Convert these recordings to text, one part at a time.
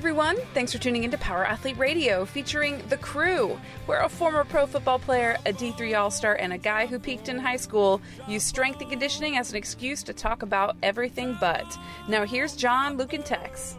everyone. Thanks for tuning into Power Athlete Radio featuring The Crew, where a former pro football player, a D3 All Star, and a guy who peaked in high school use strength and conditioning as an excuse to talk about everything but. Now, here's John, Luke, and Tex.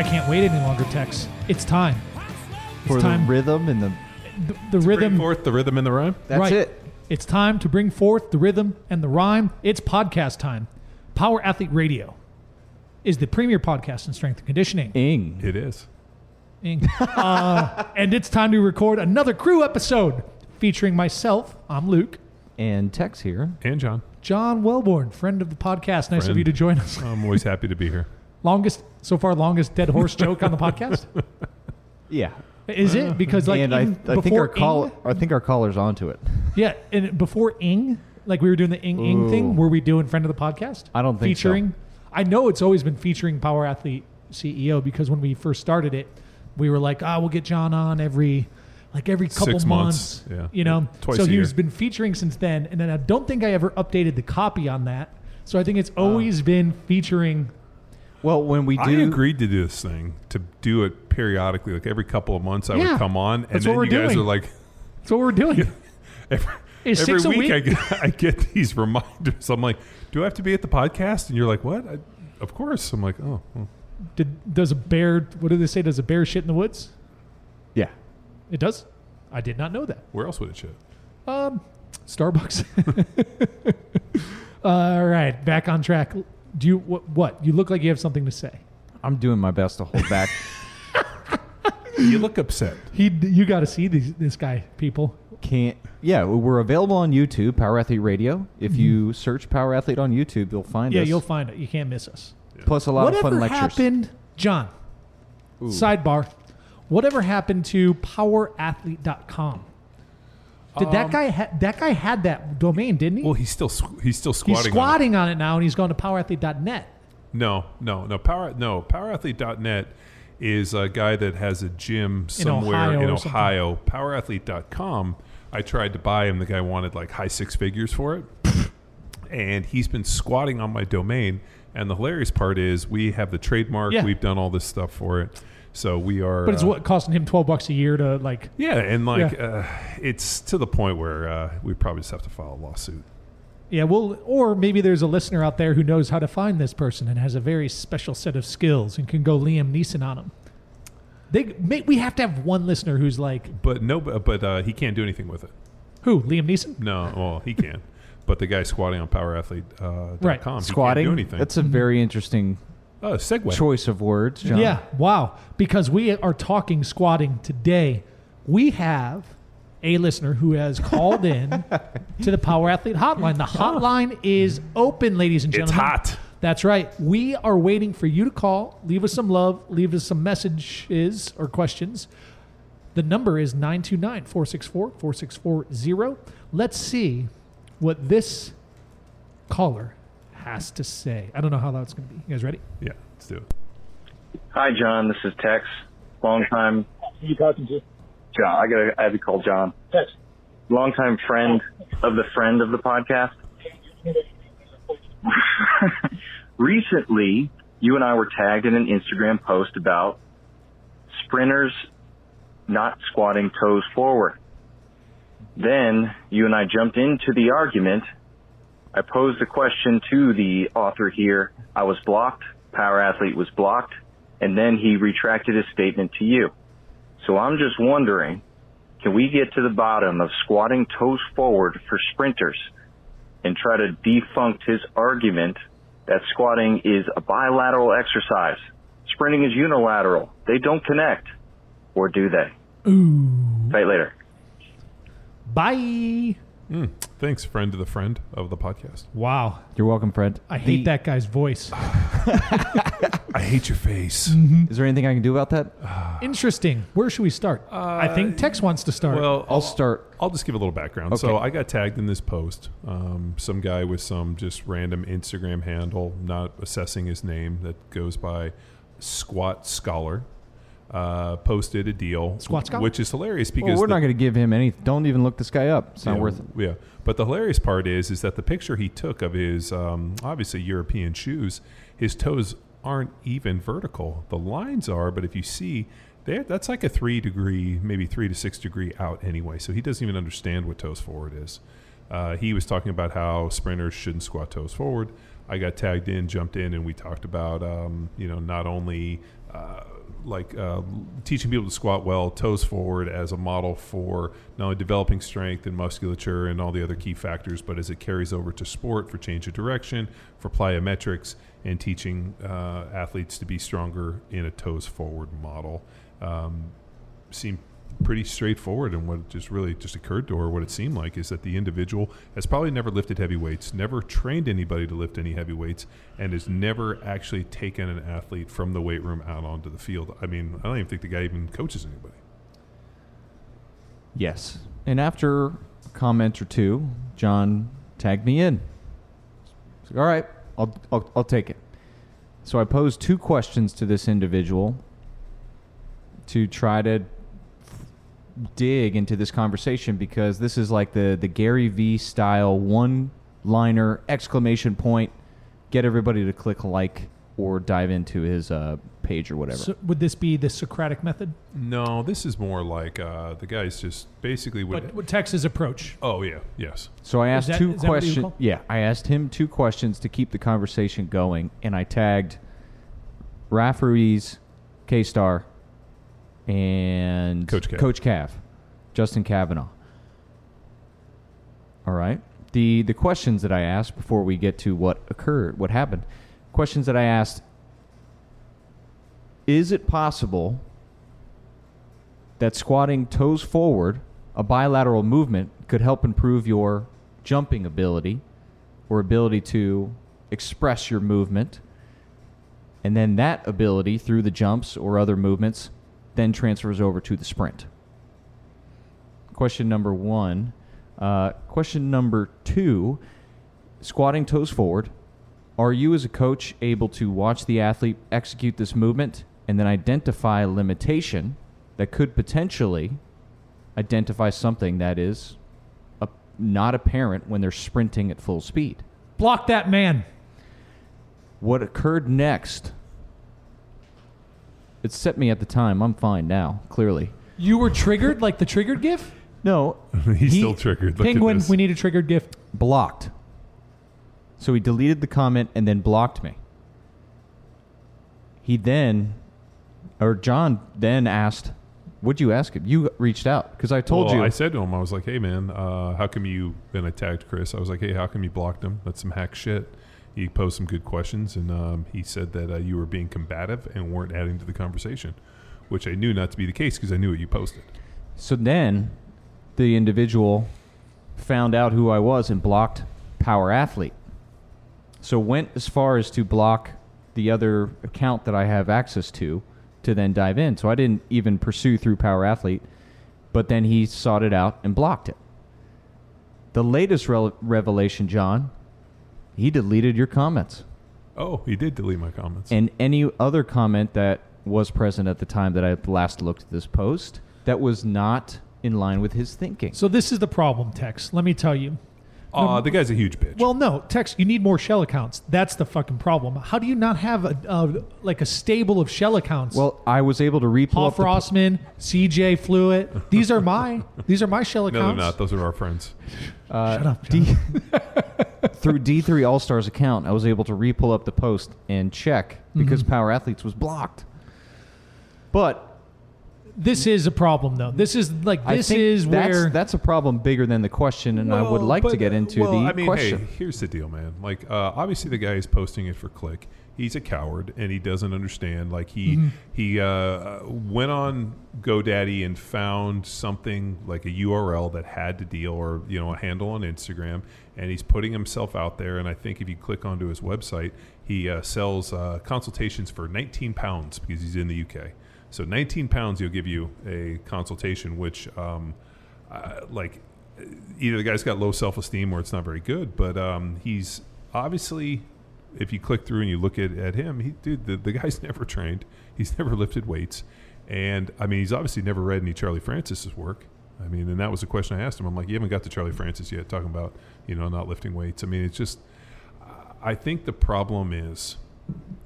I can't wait any longer, Tex. It's time. It's for time. the rhythm and the the, the Bring rhythm. forth the rhythm and the rhyme. that's right. it. It's time to bring forth the rhythm and the rhyme. It's podcast time. Power Athlete Radio is the premier podcast in strength and conditioning. Ing. It is. Uh, and it's time to record another crew episode featuring myself. I'm Luke. And Tex here. And John. John Welbourn, friend of the podcast. Nice of you to join us. I'm always happy to be here. Longest, so far, longest dead horse joke on the podcast? Yeah. Is it? Because, like, and I, even I think before our call Ing- I think our caller's onto it. Yeah, and before Ing, like we were doing the Ing Ing Ooh. thing, were we doing friend of the podcast? I don't think so. featuring. I know it's always been featuring Power Athlete CEO because when we first started it, we were like, ah, we'll get John on every like every couple Six months, yeah. you know. Twice so a he's year. been featuring since then, and then I don't think I ever updated the copy on that. So I think it's Uh. always been featuring. Well, when we do, I agreed to do this thing to do it periodically, like every couple of months. I Yeah, would come on, and that's then what you we're guys doing. are like, That's what we're doing. every, Is every six a week, week? I get I get these reminders. I'm like, do I have to be at the podcast? And you're like, what? I, of course. I'm like, oh, well, Did, does a bear? What do they say? Does a bear shit in the woods? Yeah. It does. I did not know that. where else would it shit? Um, Starbucks. All right, back on track. Do you what, what? You look like you have something to say. I'm doing my best to hold back. You look upset. He, you got to see these, this guy, people. Can't yeah, we're available on YouTube, Power Athlete Radio. If you search Power Athlete on YouTube, you'll find Mm-hmm. Yeah, you'll find it. You can't miss us. Plus a lot Whatever of fun lectures. Whatever happened, John? Sidebar. Whatever happened to powerathlete.com? Did that um, guy ha- that guy had that domain, didn't he? Well, he's still squ- he's still squatting. He's on it. squatting on it now, and he's going to powerathlete.net. No, no, no. Power no powerathlete.net is a guy that has a gym somewhere Ohio in or something. Ohio. Powerathlete.com. I tried to buy him. The guy wanted like high six figures for it, and he's been squatting on my domain. And the hilarious part is we have the trademark. Yeah. We've done all this stuff for it. So we are. But it's uh, what costing him twelve bucks a year to like. Yeah, and like Yeah. Uh, it's to the point where uh, we probably just have to file a lawsuit. Yeah, well, or maybe there's a listener out there who knows how to find this person and has a very special set of skills and can go Liam Neeson on him. They, may, we have to have one listener who's like, But no, but uh, he can't do anything with it. who? Liam Neeson? No, well, he can. but the guy squatting on powerathlete.com, uh, Right. .com, he Squatting. can't do anything. That's a very interesting oh, segue. choice of words, John. Yeah, wow. Because we are talking squatting today. We have a listener who has called in to the Power Athlete Hotline. The hotline is open, ladies and gentlemen. It's hot. That's right. We are waiting for you to call, leave us some love, leave us some messages or questions. The number is 929 464 4640. Let's see what this caller has to say. I don't know how loud it's going to be. You guys ready? Yeah, let's do it. Hi, John. This is Tex. Long time. Who you talking to? John. I got. I have to call John. Tex. Long time friend of the friend of the podcast. Recently, you and I were tagged in an Instagram post about sprinters not squatting toes forward. Then you and I jumped into the argument. I posed a question to the author here. I was blocked. Power Athlete was blocked. And then he retracted his statement to you. So I'm just wondering, can we get to the bottom of squatting toes forward for sprinters and try to defunct his argument that squatting is a bilateral exercise? Sprinting is unilateral. They don't connect. Or do they? Ooh. Fight later. Bye. Hmm. Thanks, friend of the friend of the podcast. Wow. You're welcome, Fred. I hate that guy's voice. I hate your face. Mm-hmm. Is there anything I can do about that? Interesting. Where should we start? I think uh, Tex wants to start. Well, I'll start. I'll just give a little background. Okay. So I got tagged in this post. Um, some guy with some just random Instagram handle, not assessing his name, that goes by Squat Scholar, uh, posted a deal, Squat Scholar? which is hilarious because Well, we're the- not going to give him any. Don't even look this guy up. It's not yeah, worth it. Yeah, but the hilarious part is, is that the picture he took of his um, obviously European shoes, his toes aren't even vertical. The lines are, but if you see, there that's like a three degree, maybe three to six degree out anyway. So he doesn't even understand what toes forward is. Uh, he was talking about how sprinters shouldn't squat toes forward. I got tagged in, jumped in, and we talked about um, you know not only uh, like uh, teaching people to squat well, toes forward as a model for not only developing strength and musculature and all the other key factors, but as it carries over to sport for change of direction, for plyometrics, and teaching uh, athletes to be stronger in a toes forward model. Um, seemed pretty straightforward and what just really just occurred to her what it seemed like is that the individual has probably never lifted heavy weights never trained anybody to lift any heavy weights and has never actually taken an athlete from the weight room out onto the field i mean i don't even think the guy even coaches anybody Yes. And after a comment or two, John tagged me in. All right, I'll, I'll, I'll take it. So I posed two questions to this individual to try to dig into this conversation because this is like the, the Gary V style one liner exclamation point, get everybody to click like or dive into his uh, page or whatever. So would this be the Socratic method? no this is more like uh, the guy's just basically would What, what Tex's approach? oh yeah yes So I asked that- two is that what you questions. Yeah, I asked him two questions to keep the conversation going, and I tagged Raf Ruiz, K Star, and Coach Cav. Coach Cav, Justin Kavanaugh. All right. The the questions that I asked before we get to what occurred, what happened, questions that I asked. Is it possible that squatting toes forward, a bilateral movement, could help improve your jumping ability or ability to express your movement. And then that ability through the jumps or other movements then transfers over to the sprint. Question number one. Uh, question number two squatting toes forward. Are you, as a coach, able to watch the athlete execute this movement and then identify a limitation that could potentially identify something that is a, not apparent when they're sprinting at full speed? Block that man. What occurred next? It set me at the time. I'm fine now, clearly. You were triggered like the triggered gif? No, he's he still triggered Look at Penguin, this. we need a triggered gif. blocked. So he deleted the comment and then blocked me. He then, or John then asked, "What'd you ask him? You reached out because I told well, you." I said to him, I was like, "Hey, man, uh, how come you?" Then I tagged Chris. I was like, "Hey, how come you blocked him? That's some hack shit." He posed some good questions, and um, he said that uh, you were being combative and weren't adding to the conversation, which I knew not to be the case because I knew what you posted. So then the individual found out who I was and blocked Power Athlete. So went as far as to block the other account that I have access to to then dive in. So I didn't even pursue through Power Athlete, but then he sought it out and blocked it. The latest rel revelation, John, he deleted your comments Oh, he did delete my comments. and any other comment that was present at the time that I last looked at this post that was not in line with his thinking. So this is the problem, Tex. Let me tell you. Aw, the guy's a huge bitch. Well, no, Tex, you need more shell accounts. That's the fucking problem. How do you not have a, a like a stable of shell accounts? Well, I was able to repull Paul up the- Frostman, CJ Fluid. These are my these are my shell accounts. no, they're accounts. not. Those are our friends. uh, Shut up, John. D- through D3 All Stars account. I was able to repull up the post and check because Mm-hmm. Power Athletes was blocked. But This is a problem, though. This is like I this think is that's, where that's a problem bigger than the question, and I would Well, like to but, get into well, the I mean, question. Hey, here's the deal, man. Like, uh, obviously, the guy is posting it for click. he's a coward and he doesn't understand. Like he he uh, went on GoDaddy and found something like a URL that had to deal or you know a handle on Instagram, and he's putting himself out there. And I think if you click onto his website, he uh, sells uh, consultations for 19 pounds because he's in the UK. So 19 pounds, he'll give you a consultation, which um, uh, like either the guy's got low self esteem or it's not very good. But um, he's obviously, if you click through and you look at, at him, he dude, the, the guy's never trained. He's never lifted weights, and I mean, he's obviously never read any Charlie Francis's work. I mean, and that was the question I asked him. I'm like, you haven't got to Charlie Francis yet, talking about you know not lifting weights. I mean, it's just. I think the problem is,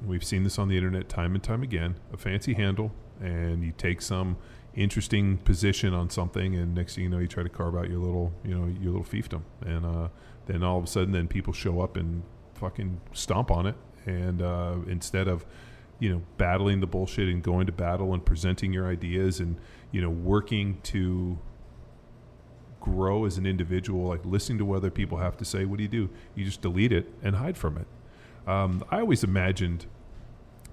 we've seen this on the internet time and time again. A fancy handle, and you take some interesting position on something, and next thing you know, you try to carve out your little, you know, your little fiefdom, and uh, then all of a sudden, then people show up and fucking stomp on it, and uh, instead of, you know, battling the bullshit and going to battle and presenting your ideas and you know working to grow as an individual, like listening to what other people have to say, what do you do? You just delete it and hide from it. Um, I always imagined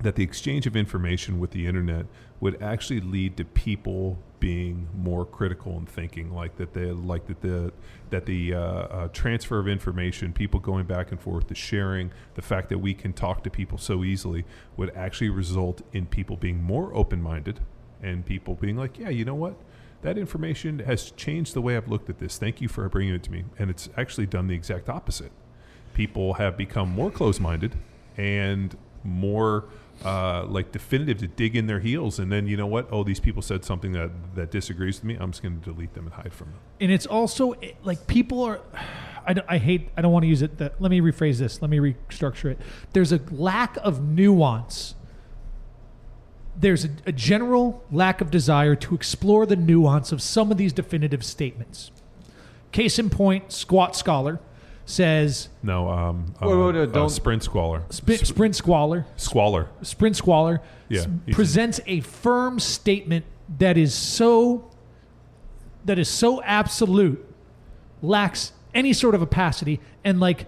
that the exchange of information with the internet would actually lead to people being more critical and thinking like that they like that the that the uh, uh, transfer of information people going back and forth the sharing the fact that we can talk to people so easily would actually result in people being more open-minded and people being like yeah you know what? That information has changed the way I've looked at this. Thank you for bringing it to me. And it's actually done the exact opposite. People have become more close-minded and more uh, like definitive to dig in their heels. And then you know what? Oh these people said something that that disagrees with me. I'm just going to delete them and hide from them. And it's also like people are I, I hate i don't want to use it that let me rephrase this. Let me restructure it. There's a lack of nuance. There's a, a general lack of desire to explore the nuance of some of these definitive statements. Case in point squat scholar says no um uh, wait, wait, uh, don't- sprint squalor sprint, sprint squalor squalor Sprint Squalor Yeah, s- he's- presents a firm statement that is so that is so absolute, lacks any sort of opacity, and like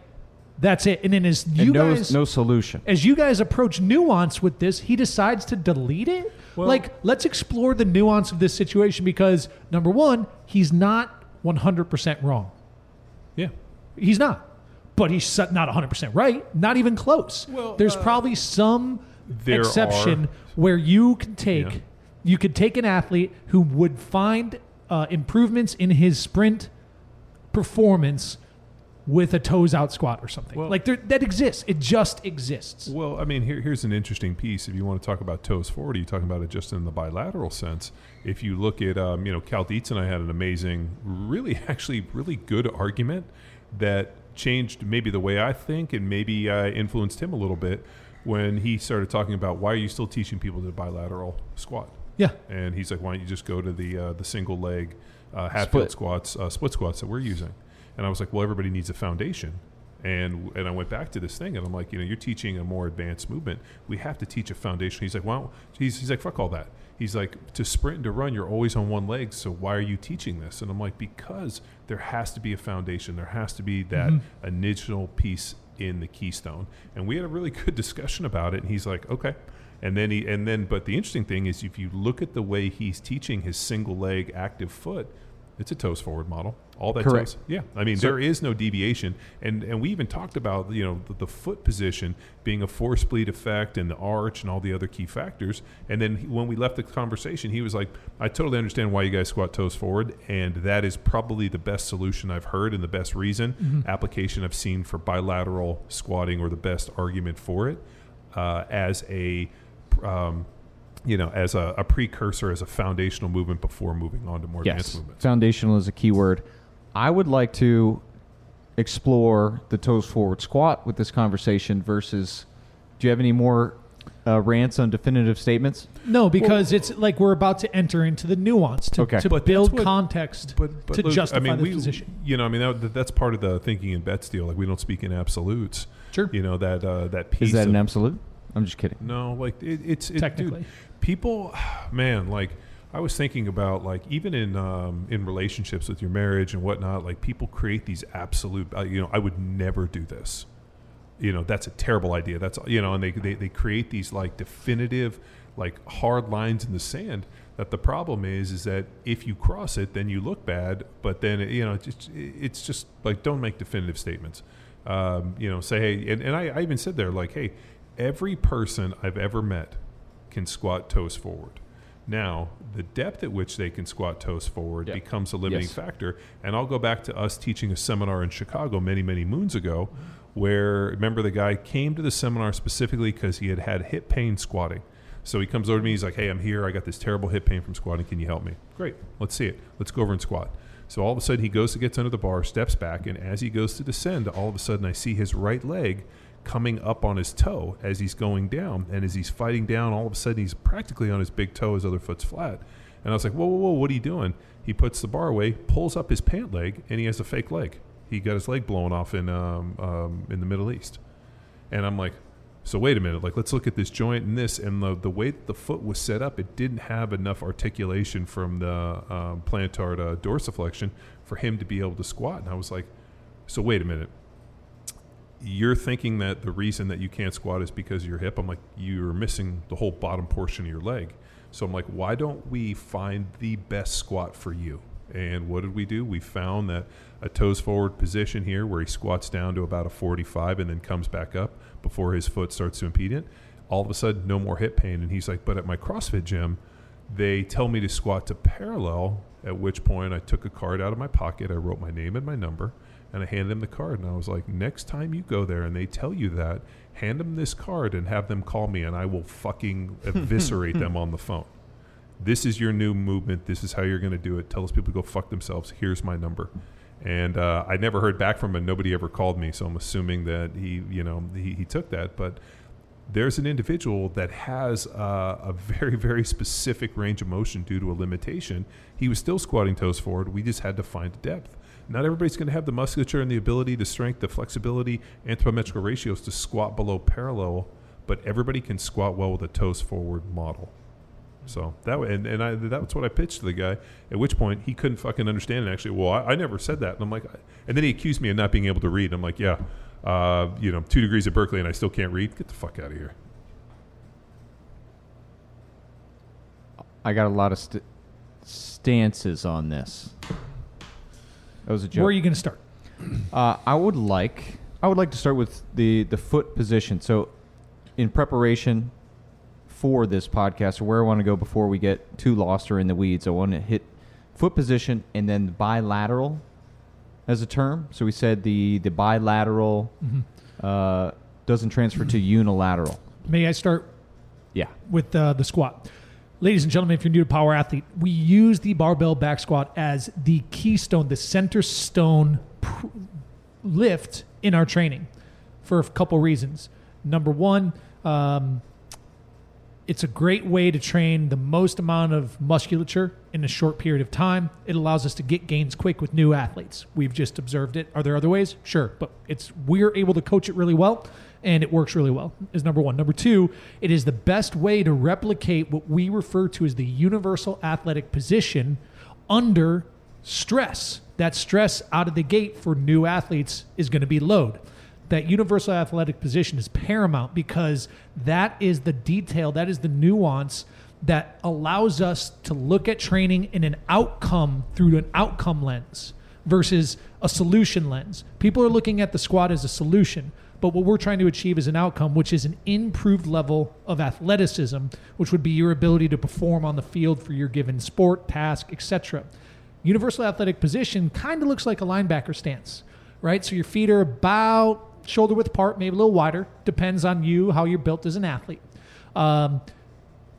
that's it. And then as you and no, guys no solution. as you guys approach nuance with this, he decides to delete it. Well- like, let's explore the nuance of this situation because number one, he's not 100% wrong. Yeah He's not. But he's not 100% right, not even close. Well, There's uh, probably some exception are- where you can take Yeah. you could take an athlete who would find uh, improvements in his sprint performance with a toes out squat or something. Well- like there, that exists. It just exists. Well, I mean, here, here's an interesting piece. If you want to talk about toes forward, you're talking about it just in the bilateral sense. If you look at, um, you know, Cal Dietz and I had an amazing, really, actually, really good argument that changed maybe the way I think and maybe I influenced him a little bit when he started talking about why are you still teaching people to bilateral squat? Yeah. And he's like, why don't you just go to the uh, the single leg uh, Hatfield Split. squats, uh, split squats that we're using? And I was like, well, everybody needs a foundation. And and I went back to this thing, and I'm like, you know, you're teaching a more advanced movement. We have to teach a foundation. He's like, well, he's he's like, fuck all that. He's like, to sprint and to run, you're always on one leg. So why are you teaching this? And I'm like, because there has to be a foundation. There has to be that mm-hmm. initial piece in the keystone. And we had a really good discussion about it. And he's like, okay. And then he and then but the interesting thing is if you look at the way he's teaching his single leg active foot, it's a toes forward model. All that Correct. toes. Yeah. I mean So- there is no deviation. And and we even talked about, you know, the, the foot position being a force bleed effect and the arch and all the other key factors. And then he- when we left the conversation, he was like, I totally understand why you guys squat toes forward and that is probably the best solution I've heard and the best reason application I've seen for bilateral squatting or the best argument for it uh, as a um, you know, as a, a precursor, as a foundational movement before moving on to more Yes, advanced movements. foundational is a key word. I would like to explore the toes forward squat with this conversation versus. Do you have any more uh, rants on definitive statements? No, because it's like we're about to enter into the nuance to, Okay. to But build what- context But, but to Luke, justify I mean, the we, position. You know, I mean, that, that's part of the thinking in bets deal. Like we don't speak in absolutes. Sure. You know that uh, that piece. Is that of, an absolute? I'm just kidding. No, like it, it's it, Technically. dude, people, man, like I was thinking about like even in um, in relationships with your marriage and whatnot, like people create these absolute. Uh, you know, I would never do this. you know that's a terrible idea. That's you know, and they they, they create these like definitive like hard lines in the sand. That the problem is is that if you cross it, then you look bad. But then you know, it's just, it's just like don't make definitive statements. Um, you know, say hey, and, and I, I even said there like, hey, every person I've ever met can squat toes forward. Now, the depth at which they can squat toes forward becomes a limiting Yes. factor. And I'll go back to us teaching a seminar in Chicago many, many moons ago, where remember the guy came to the seminar specifically because he had had hip pain squatting. So he comes over to me. He's like, "Hey, I'm here. I got this terrible hip pain from squatting. Can you help me?" Great. Let's see it. Let's go over and squat. So all of a sudden he goes to gets under the bar, steps back, and as he goes to descend, all of a sudden I see his right leg coming up on his toe as he's going down, and as he's fighting down, all of a sudden he's practically on his big toe. His other foot's flat, and I was like, "Whoa, whoa, whoa! What are you doing?" He puts the bar away, pulls up his pant leg, and he has a fake leg. He got his leg blown off in um, um, in the Middle East. And I'm like, so wait a minute, like let's look at this joint and this, and the the way that the foot was set up, it didn't have enough articulation from the um, plantar to dorsiflexion for him to be able to squat. And I was like, so wait a minute, you're thinking that the reason that you can't squat is because of your hip. I'm like, you're missing the whole bottom portion of your leg. So I'm like, why don't we find the best squat for you? And what did we do? We found that a toes forward position here where he squats down to about a 45 and then comes back up before his foot starts to impede it. All of a sudden, no more hip pain. And he's like, but at my CrossFit gym, they tell me to squat to parallel, at which point I took a card out of my pocket. I wrote my name and my number, and I handed him the card. And I was like, next time you go there and they tell you that, hand them this card and have them call me, and I will fucking eviscerate them on the phone. This is your new movement. This is how you're going to do it. Tell those people to go fuck themselves. Here's my number. And uh, I never heard back from him. Nobody ever called me, so I'm assuming that he, you know, he, he took that. But there's an individual that has uh, a very, very specific range of motion due to a limitation. He was still squatting toes forward. We just had to find depth. Not everybody's going to have the musculature and the ability, the strength, the flexibility, anthropometrical ratios to squat below parallel, but everybody can squat well with a toes forward model. So that way, and, and I, what I pitched to the guy. At which point he couldn't fucking understand. And actually, well, I, I never said that. And I'm like, and then he accused me of not being able to read. I'm like, yeah, uh, you know, two degrees at Berkeley, and I still can't read. Get the fuck out of here. I got a lot of st- stances on this. That was a joke. Where are you going to start? Uh, I would like I would like to start with the the foot position. So, in preparation for this podcast, or where I want to go before we get too lost or in the weeds, I want to hit foot position and then bilateral as a term. So we said the the bilateral uh, doesn't transfer to unilateral. May I start Yeah. with uh, the squat. Ladies and gentlemen, if you're new to Power Athlete, we use the barbell back squat as the keystone, the center stone pr- lift in our training for a couple reasons. Number one, um, it's a great way to train the most amount of musculature in a short period of time. It allows us to get gains quick with new athletes. We've just observed it. Are there other ways? Sure, but it's we're able to coach it really well and it works really well. Is number 1. Number 2, it is the best way to replicate what we refer to as the universal athletic position under stress. That stress out of the gate for new athletes is going to be load that universal athletic position is paramount because that is the detail, that is the nuance that allows us to look at training in an outcome through an outcome lens versus a solution lens. People are looking at the squat as a solution, but what we're trying to achieve is an outcome, which is an improved level of athleticism, which would be your ability to perform on the field for your given sport, task, etc. Universal athletic position kind of looks like a linebacker stance, right? So your feet are about shoulder width apart, maybe a little wider. Depends on you, how you're built as an athlete. Um,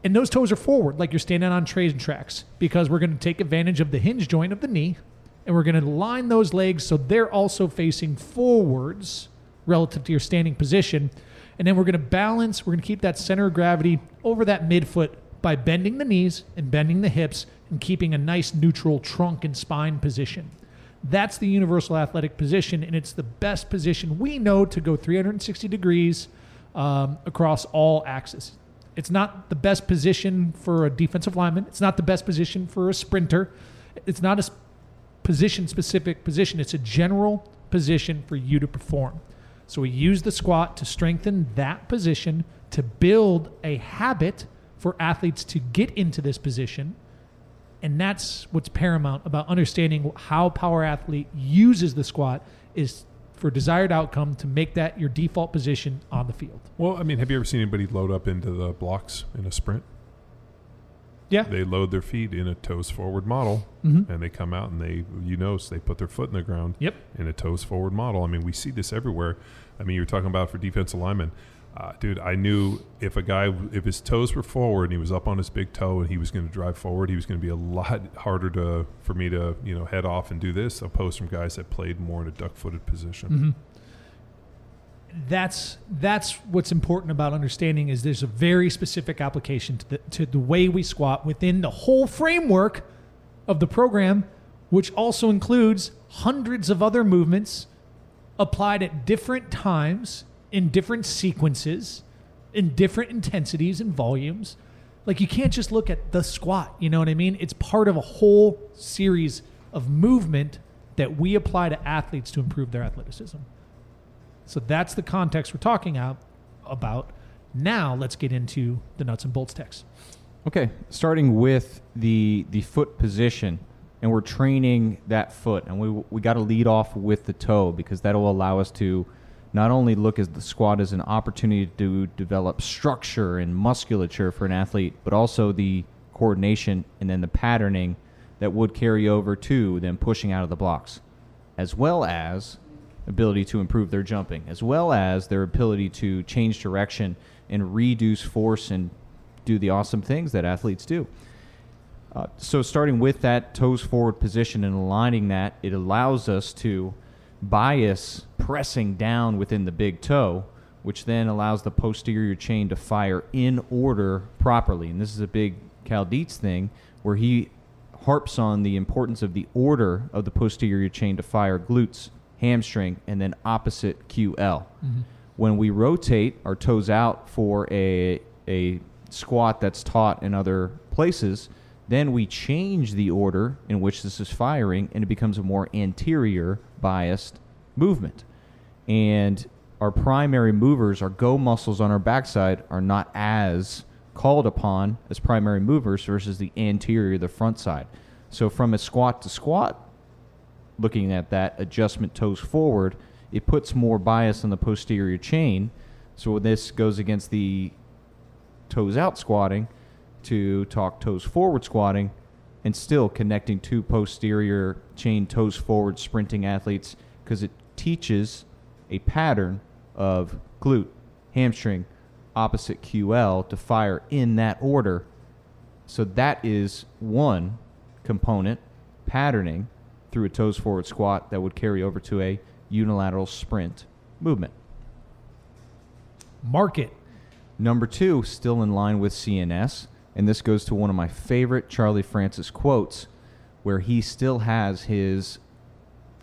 and those toes are forward, like you're standing on trays and tracks, because we're going to take advantage of the hinge joint of the knee, and we're going to line those legs so they're also facing forwards relative to your standing position. And then we're going to balance, we're going to keep that center of gravity over that midfoot by bending the knees and bending the hips and keeping a nice neutral trunk and spine position. That's the universal athletic position, and it's the best position we know to go 360 degrees um, across all axes. It's not the best position for a defensive lineman. It's not the best position for a sprinter. It's not a position specific position. It's a general position for you to perform. So we use the squat to strengthen that position to build a habit for athletes to get into this position. And that's what's paramount about understanding how power athlete uses the squat is for desired outcome to make that your default position on the field. Well, I mean, have you ever seen anybody load up into the blocks in a sprint? Yeah. They load their feet in a toes forward model, Mhm. and they come out and they, you notice, they put their foot in the ground Yep. in a toes forward model. I mean, we see this everywhere. I mean, you're talking about for defensive linemen. Uh, dude, I knew if a guy, if his toes were forward and he was up on his big toe and he was going to drive forward, he was going to be a lot harder to for me to you know head off and do this opposed from guys that played more in a duck-footed position. Mhm. That's that's what's important about understanding is there's a very specific application to the, to the way we squat within the whole framework of the program, which also includes hundreds of other movements applied at different times in different sequences, in different intensities and volumes. Like you can't just look at the squat, you know what I mean? It's part of a whole series of movement that we apply to athletes to improve their athleticism. So that's the context we're talking out about. Now let's get into the nuts and bolts Tex. Okay, starting with the the foot position, and we're training that foot, and we we got to lead off with the toe because that'll allow us to not only look at the squat as an opportunity to develop structure and musculature for an athlete, but also the coordination and then the patterning that would carry over to them pushing out of the blocks, as well as ability to improve their jumping, as well as their ability to change direction and reduce force and do the awesome things that athletes do. Uh, so, starting with that toes forward position and aligning that, it allows us to bias pressing down within the big toe, which then allows the posterior chain to fire in order properly. And this is a big Cal Dietz thing where he harps on the importance of the order of the posterior chain to fire glutes, hamstring, and then opposite QL. Mm-hmm. When we rotate our toes out for a, a squat that's taught in other places, then we change the order in which this is firing and it becomes a more anterior biased movement. And our primary movers, our go muscles on our backside, are not as called upon as primary movers versus the anterior, the front side. So from a squat to squat, looking at that adjustment toes forward, it puts more bias on the posterior chain. So this goes against the toes out squatting to talk toes forward squatting and still connecting two posterior chain toes forward sprinting athletes because it teaches a pattern of glute, hamstring, opposite QL to fire in that order. So that is one component patterning through a toes forward squat that would carry over to a unilateral sprint movement. Market. Number two, still in line with CNS, and this goes to one of my favorite Charlie Francis quotes, where he still has his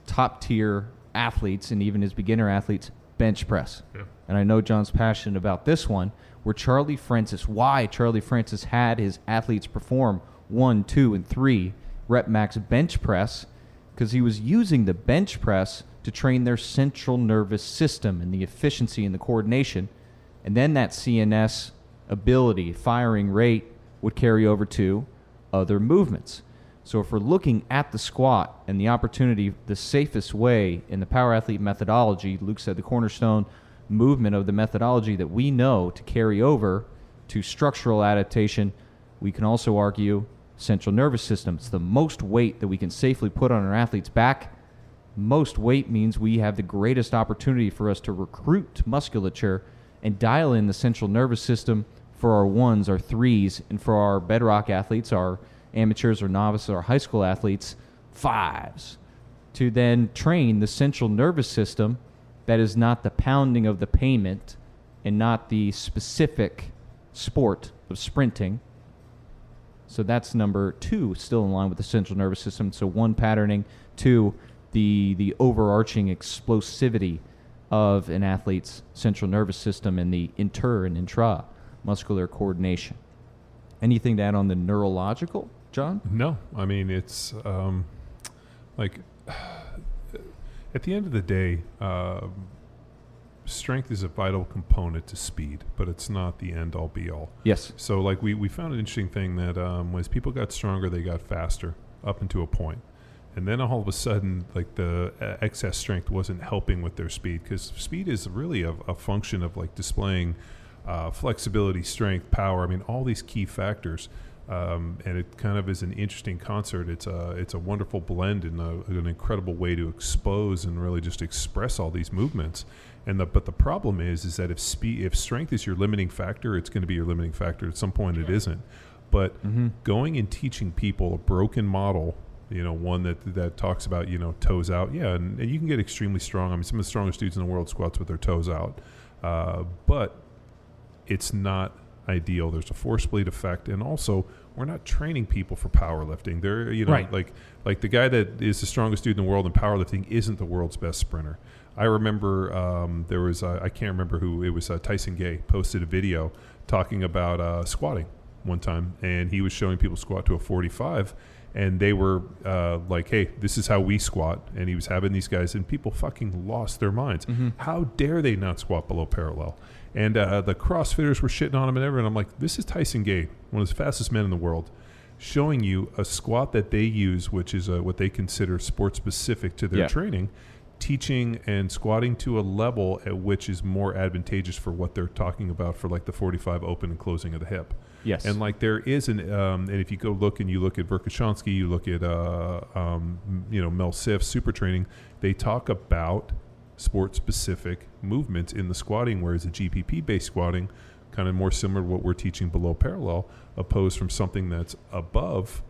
top tier athletes and even his beginner athletes bench press. Yeah. And I know John's passionate about this one, where Charlie Francis, why Charlie Francis had his athletes perform one, two, and three rep max bench press, because he was using the bench press to train their central nervous system and the efficiency and the coordination. And then that CNS ability, firing rate, would carry over to other movements. So if we're looking at the squat and the opportunity, the safest way in the power athlete methodology, Luke said the cornerstone movement of the methodology that we know to carry over to structural adaptation, we can also argue central nervous system. It's the most weight that we can safely put on our athlete's back. Most weight means we have the greatest opportunity for us to recruit musculature and dial in the central nervous system for our ones, our threes, and for our bedrock athletes, our amateurs or novices, our high school athletes, fives, to then train the central nervous system that is not the pounding of the payment and not the specific sport of sprinting. So that's number two, still in line with the central nervous system. So one patterning, two, the the overarching explosivity of an athlete's central nervous system and the inter and intra muscular coordination. Anything to add on the neurological, John? No, I mean it's um, like at the end of the day, um strength is a vital component to speed, but it's not the end all be all. Yes. So, like, we, we found an interesting thing that um, as people got stronger, they got faster up into a point. And then all of a sudden, like, the uh, excess strength wasn't helping with their speed because speed is really a, a function of, like, displaying uh, flexibility, strength, power. I mean, all these key factors. Um, and it kind of is an interesting concert. It's a it's a wonderful blend and a, an incredible way to expose and really just express all these movements. And the, but the problem is is that if speed if strength is your limiting factor, it's going to be your limiting factor. At some point, it isn't. But going and teaching people a broken model, you know, one that that talks about you know toes out, yeah, and, and you can get extremely strong. I mean, some of the strongest dudes in the world squats with their toes out, uh, but it's not ideal. There's a force bleed effect, and also we're not training people for powerlifting. They're you know Right. like like the guy that is the strongest dude in the world in powerlifting isn't the world's best sprinter. I remember um, there was I can't remember who it was. Uh, Tyson Gay posted a video talking about uh, squatting one time, and he was showing people squat to a 45. And they were uh, like, "Hey, this is how we squat." And he was having these guys, and people fucking lost their minds. How dare they not squat below parallel? And uh, the CrossFitters were shitting on him and everything. I'm like, this is Tyson Gay, one of the fastest men in the world, showing you a squat that they use, which is uh what they consider sport specific to their Yeah. training, teaching and squatting to a level at which is more advantageous for what they're talking about for like the 45 open and closing of the hip. Yes. And like there is an, um, and if you go look and you look at Verkhoshansky, you look at, uh, um, you know, Mel Siff, super training, they talk about sport specific movements in the squatting, whereas a GPP based squatting, kind of more similar to what we're teaching below parallel, opposed from something that's above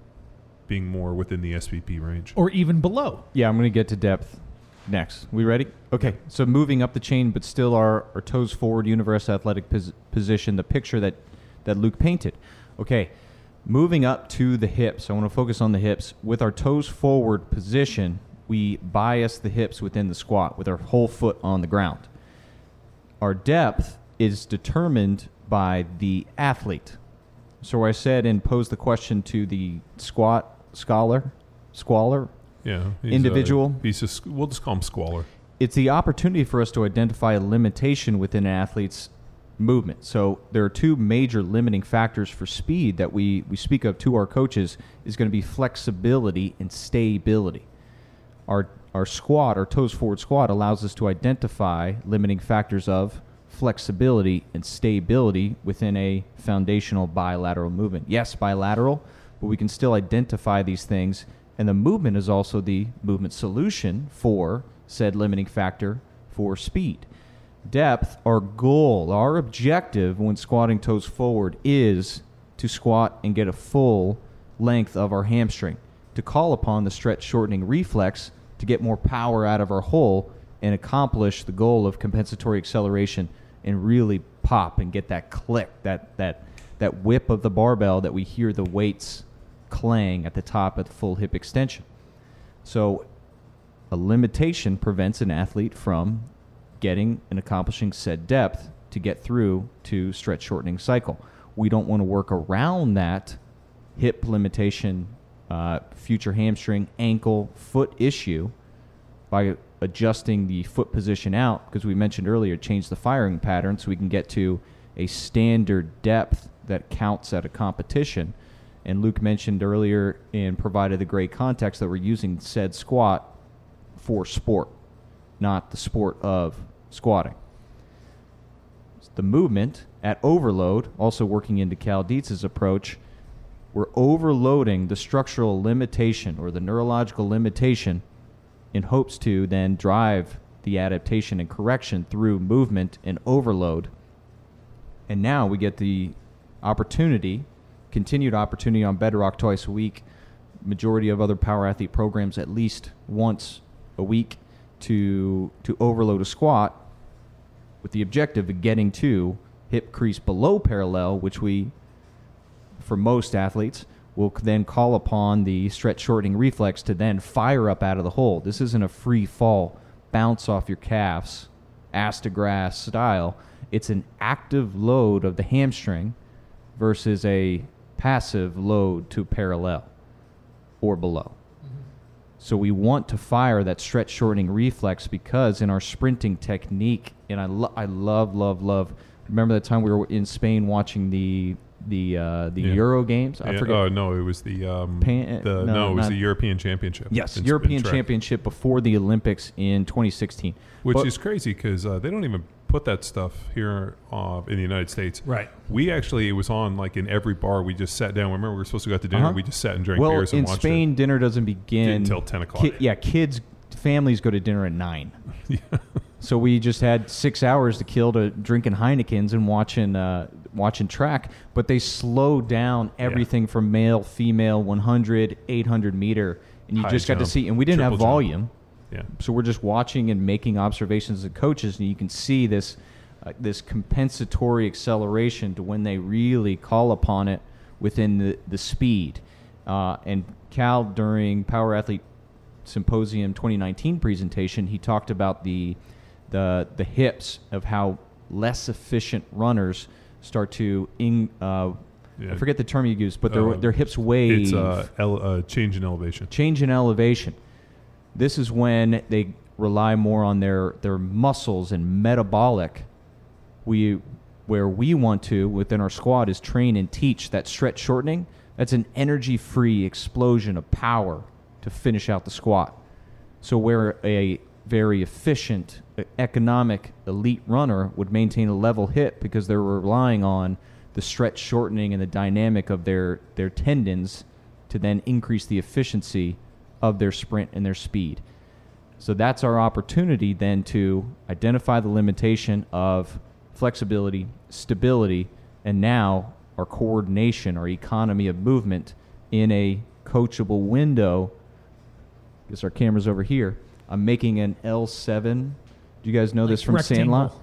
being more within the SPP range. or even below. Yeah, I'm going to get to depth next. We ready? Okay. So moving up the chain, but still our, our toes forward, universe athletic pos- position, the picture that, that Luke painted. Okay. Moving up to the hips. I want to focus on the hips. With our toes forward position, we bias the hips within the squat with our whole foot on the ground. Our depth is determined by the athlete. So I said and posed the question to the squat scholar, squaller, Yeah. Individual. Uh, he's just, we'll just call him Squaller. it's the opportunity for us to identify a limitation within an athlete's movement. So there are two major limiting factors for speed that we, we speak of to our coaches is going to be flexibility and stability. Our our squat, our toes forward squat allows us to identify limiting factors of flexibility and stability within a foundational bilateral movement. Yes, bilateral, but we can still identify these things and the movement is also the movement solution for said limiting factor for speed. Depth, our goal, our objective when squatting toes forward is to squat and get a full length of our hamstring, to call upon the stretch shortening reflex to get more power out of our hole and accomplish the goal of compensatory acceleration and really pop and get that click, that that that whip of the barbell that we hear the weights clang at the top the full hip extension. So a limitation prevents an athlete from getting and accomplishing said depth to get through to stretch shortening cycle. We don't want to work around that hip limitation, uh, future hamstring, ankle, foot issue by adjusting the foot position out because we mentioned earlier change the firing pattern so we can get to a standard depth that counts at a competition. And Luke mentioned earlier and provided the great context that we're using said squat for sport, not the sport of squatting. The movement at overload, also working into Cal Dietz's approach, we're overloading the structural limitation or the neurological limitation in hopes to then drive the adaptation and correction through movement and overload. And now we get the opportunity, continued opportunity on Bedrock twice a week, majority of other power athlete programs at least once a week to to overload a squat with the objective of getting to hip crease below parallel, which we for most athletes will then call upon the stretch shortening reflex to then fire up out of the hole. This isn't a free fall, bounce off your calves, ass to grass style. It's an active load of the hamstring versus a passive load to parallel or below. So we want to fire that stretch shortening reflex because in our sprinting technique, and I, lo- I love, love, love. Remember that time we were in Spain watching the the uh, the Yeah. Euro games? I Yeah, forget. Oh no, it was the um, Pan- the no, no, it was the European Championship. yes, in- in European track. Championship before the Olympics in 2016. which But- is crazy because uh, they don't even put that stuff here uh, in the United States. Right. We actually it was on like in every bar. We just sat down. Remember, we were supposed to go out to dinner. Uh-huh. We just sat and drank well, beers and in Spain, dinner doesn't begin Until 10 o'clock. Ki- yeah, kids, families go to dinner at nine. yeah. So we just had six hours to kill to drinking Heinekens and watching uh, watching track. But they slow down everything from male, female, 100, 800 meter, and you High just got to see. And we didn't have jump. volume. Yeah. so we're just watching and making observations as coaches, and you can see this uh, this compensatory acceleration to when they really call upon it within the the speed. Uh, and Cal during Power Athlete Symposium 2019 presentation, he talked about the the the hips of how less efficient runners start to in. Uh, Yeah. I forget the term you use, but their Uh, their hips wave It's uh, ele- uh, change in elevation. change in elevation. This is when they rely more on their, their muscles and metabolic. We, where we want to within our squad is train and teach that stretch shortening. That's an energy free explosion of power to finish out the squat. So where a very efficient, economic, elite runner would maintain a level hip because they're relying on the stretch shortening and the dynamic of their, their tendons to then increase the efficiency of their sprint and their speed. So that's our opportunity then to identify the limitation of flexibility, stability, and now our coordination, our economy of movement in a coachable window. Guess our camera's over here. I'm making an L7. Do you guys know this from Sandlot?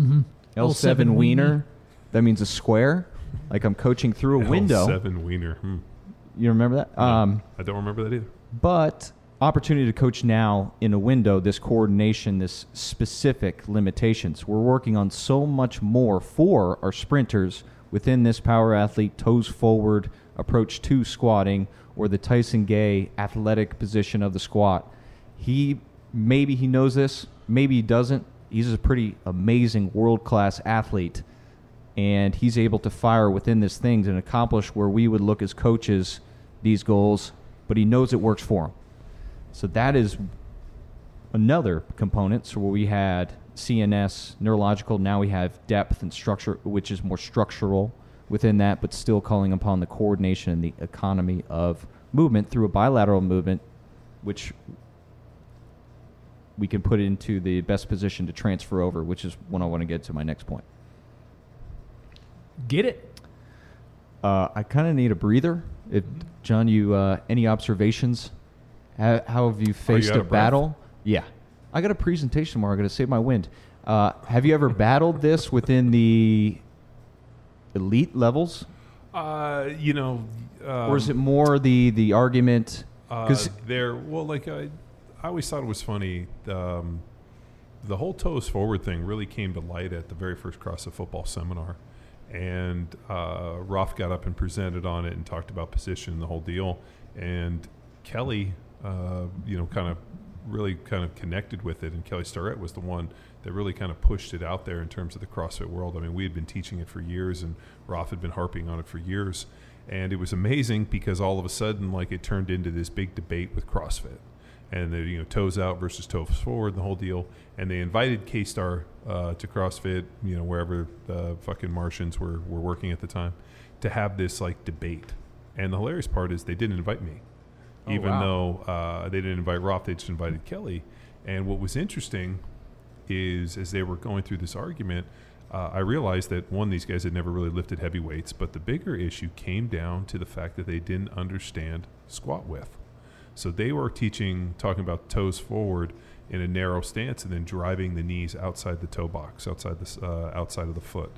Mm-hmm. L7, L7 wiener. That means a square. Like I'm coaching through a window. L7 wiener. Hmm. You remember that? Um, I don't remember that either. but opportunity to coach now in a window this coordination this specific limitations we're working on so much more for our sprinters within this power athlete toes forward approach to squatting or the tyson gay athletic position of the squat he maybe he knows this maybe he doesn't he's a pretty amazing world class athlete and he's able to fire within this things and accomplish where we would look as coaches these goals, but he knows it works for him. So that is another component. So where we had CNS, neurological, now we have depth and structure, which is more structural within that, but still calling upon the coordination and the economy of movement through a bilateral movement, which we can put into the best position to transfer over, which is when I want to get to my next point. Get it? Uh, I kind of need a breather. If John, you uh, any observations? How, how have you faced out a of breath? battle? Yeah, I got a presentation tomorrow. I got to save my wind. Uh, have you ever battled this within the elite levels? Uh, you know, um, or is it more the the argument? Uh, Because there, well, like I, I always thought it was funny. Um, the whole toes forward thing really came to light at the very first CrossFit football seminar, and uh, Roth got up and presented on it and talked about position and the whole deal. And Kelly, uh, you know, kind of really kind of connected with it, and Kelly Starrett was the one that really kind of pushed it out there in terms of the CrossFit world. I mean, we had been teaching it for years, and Roth had been harping on it for years, and it was amazing because all of a sudden, like, it turned into this big debate with CrossFit, and the you know toes out versus toes forward, and the whole deal. And they invited K Star uh, to CrossFit, you know, wherever the fucking Martians were were working at the time, to have this like debate. And the hilarious part is they didn't invite me Oh, even wow. though uh, they didn't invite Roth, they just invited Kelly. And what was interesting is as they were going through this argument, uh, I realized that one, these guys had never really lifted heavy weights, but the bigger issue came down to the fact that they didn't understand squat width. So they were teaching, talking about toes forward in a narrow stance, and then driving the knees outside the toe box, outside the uh, outside of the foot.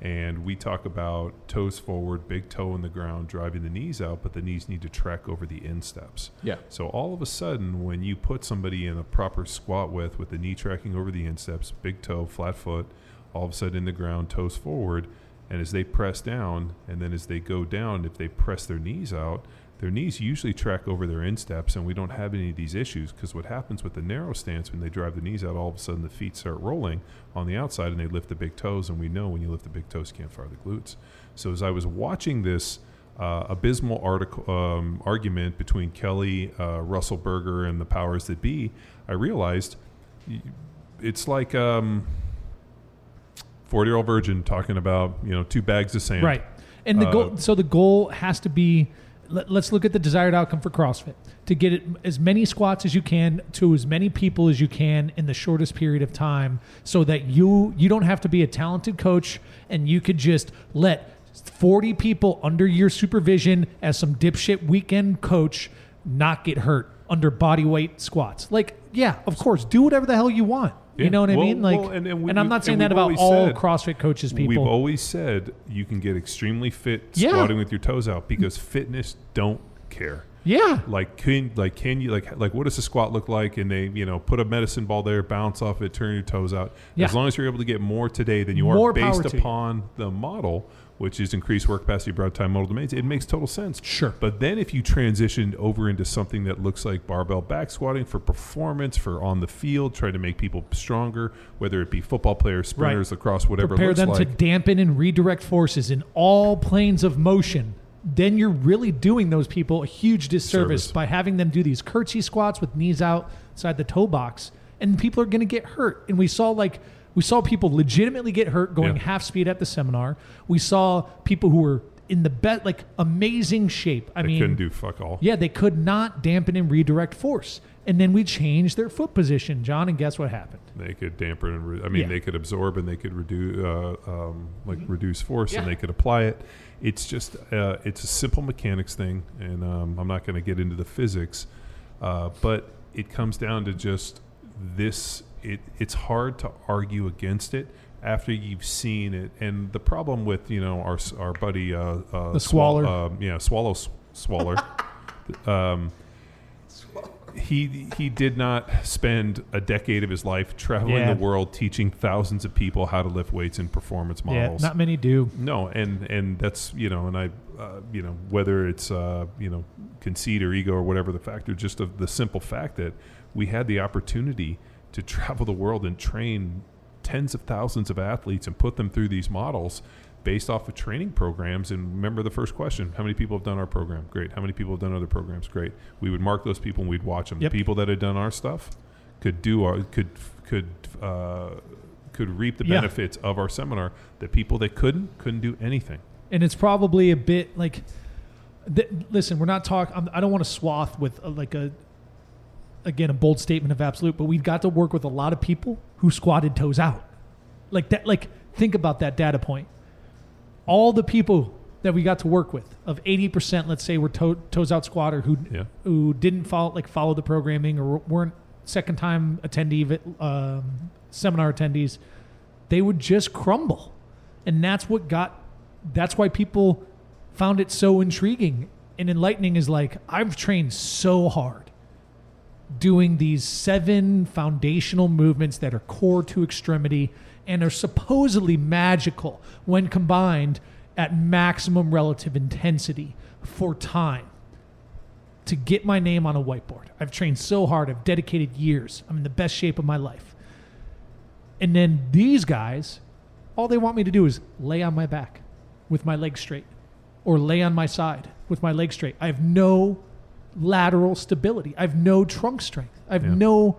And we talk about toes forward, big toe in the ground, driving the knees out, but the knees need to track over the insteps. Yeah. So all of a sudden, when you put somebody in a proper squat with, with the knee tracking over the insteps, big toe, flat foot, all of a sudden in the ground, toes forward, and as they press down, and then as they go down, if they press their knees out, their knees usually track over their insteps, and we don't have any of these issues because what happens with the narrow stance when they drive the knees out, all of a sudden the feet start rolling on the outside and they lift the big toes, and we know when you lift the big toes, you can't fire the glutes. So as I was watching this uh, abysmal article um, argument between Kelly, uh, Russell Berger, and the powers that be, I realized it's like um, forty-year-old virgin talking about you know two bags of sand. Right. And the Uh, goal, so the goal has to be. Let, let's look at the desired outcome for CrossFit to get it as many squats as you can to as many people as you can in the shortest period of time, so that you you don't have to be a talented coach and you could just let forty people under your supervision as some dipshit weekend coach not get hurt under body weight squats. Like, yeah, of course, do whatever the hell you want. Yeah. You know what I mean? Like, well, and- and we- I'm not saying and that about all said- CrossFit coaches. People, We've always said you can get extremely fit Yeah. squatting with your toes out because fitness don't care. yeah, Like can like can you like like what does a squat look like? And they you know put a medicine ball there, bounce off it, turn your toes out. Yeah. As long as you're able to get more today than you More are based upon the model, which is increased work capacity, broad time modal domains, it makes total sense. Sure. But then if you transitioned over into something that looks like barbell back squatting for performance, for on the field, trying to make people stronger, whether it be football players, sprinters, lacrosse, whatever prepare them like. to dampen and redirect forces in all planes of motion, then you're really doing those people a huge disservice Service. by having them do these curtsy squats with knees outside the toe box, and people are going to get hurt. And we saw like we saw people legitimately get hurt going Yeah. half speed at the seminar. We saw people who were in the best, like amazing shape. I they mean, couldn't do fuck all. yeah, they could not dampen and redirect force. And then we changed their foot position, John, and guess what happened? They could dampen and re- I mean Yeah. they could absorb and they could reduce uh, um, like reduce force and they could apply it. It's just uh, it's a simple mechanics thing, and um, I'm not going to get into the physics, uh, but it comes down to just this. It it's hard to argue against it after you've seen it. And the problem with you know our our buddy uh, uh, The Swal- Swaller. um, yeah, swallow swaller. um, he he did not spend a decade of his life traveling Yeah. the world teaching thousands of people how to lift weights in performance models. Yeah, not many do. no, and and that's you know, and I, uh, you know, whether it's uh, you know conceit or ego or whatever the factor, just of the simple fact that we had the opportunity to travel the world and train tens of thousands of athletes and put them through these models based off of training programs. And remember the first question: How many people have done our program? Great. How many people have done other programs? Great. We would mark those people and we'd watch them. Yep. The people that had done our stuff could do our could could. Uh, could reap the Yeah. benefits of our seminar. The people that couldn't couldn't do anything. and it's probably a bit like th- listen we're not talking i don't want to swath with a, like a again a bold statement of absolute but we've got to work with a lot of people who squatted toes out. Like that like think about that data point. All the people that we got to work with of 80% let's say were toe, toes out squatter who Yeah. who didn't follow like follow the programming or weren't second time attendee um, seminar attendees they would just crumble. And that's what got that's why people found it so intriguing. And enlightening is like i've trained so hard doing these seven foundational movements that are core to extremity and are supposedly magical when combined at maximum relative intensity for time to get my name on a whiteboard. I've trained so hard, I've dedicated years, I'm in the best shape of my life. And then these guys, all they want me to do is lay on my back with my legs straight or lay on my side with my legs straight. I have no lateral stability. I have no trunk strength. I have Yeah. no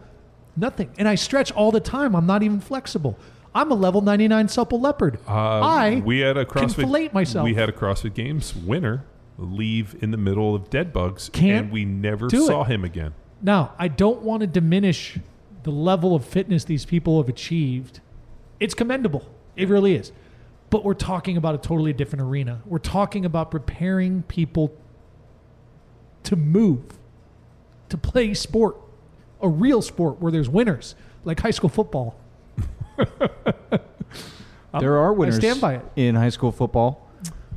nothing. And I stretch all the time. I'm not even flexible. I'm a level 99 supple leopard. Uh, I we had a CrossFit fillet myself. We had a CrossFit Games winner leave in the middle of dead bugs, Can't and we never saw it. him again. Now, I don't want to diminish the level of fitness these people have achieved. It's commendable. It really is. But we're talking about a totally different arena. We're talking about preparing people to move, to play sport, a real sport where there's winners, like high school football. There are winners I stand by it. in high school football,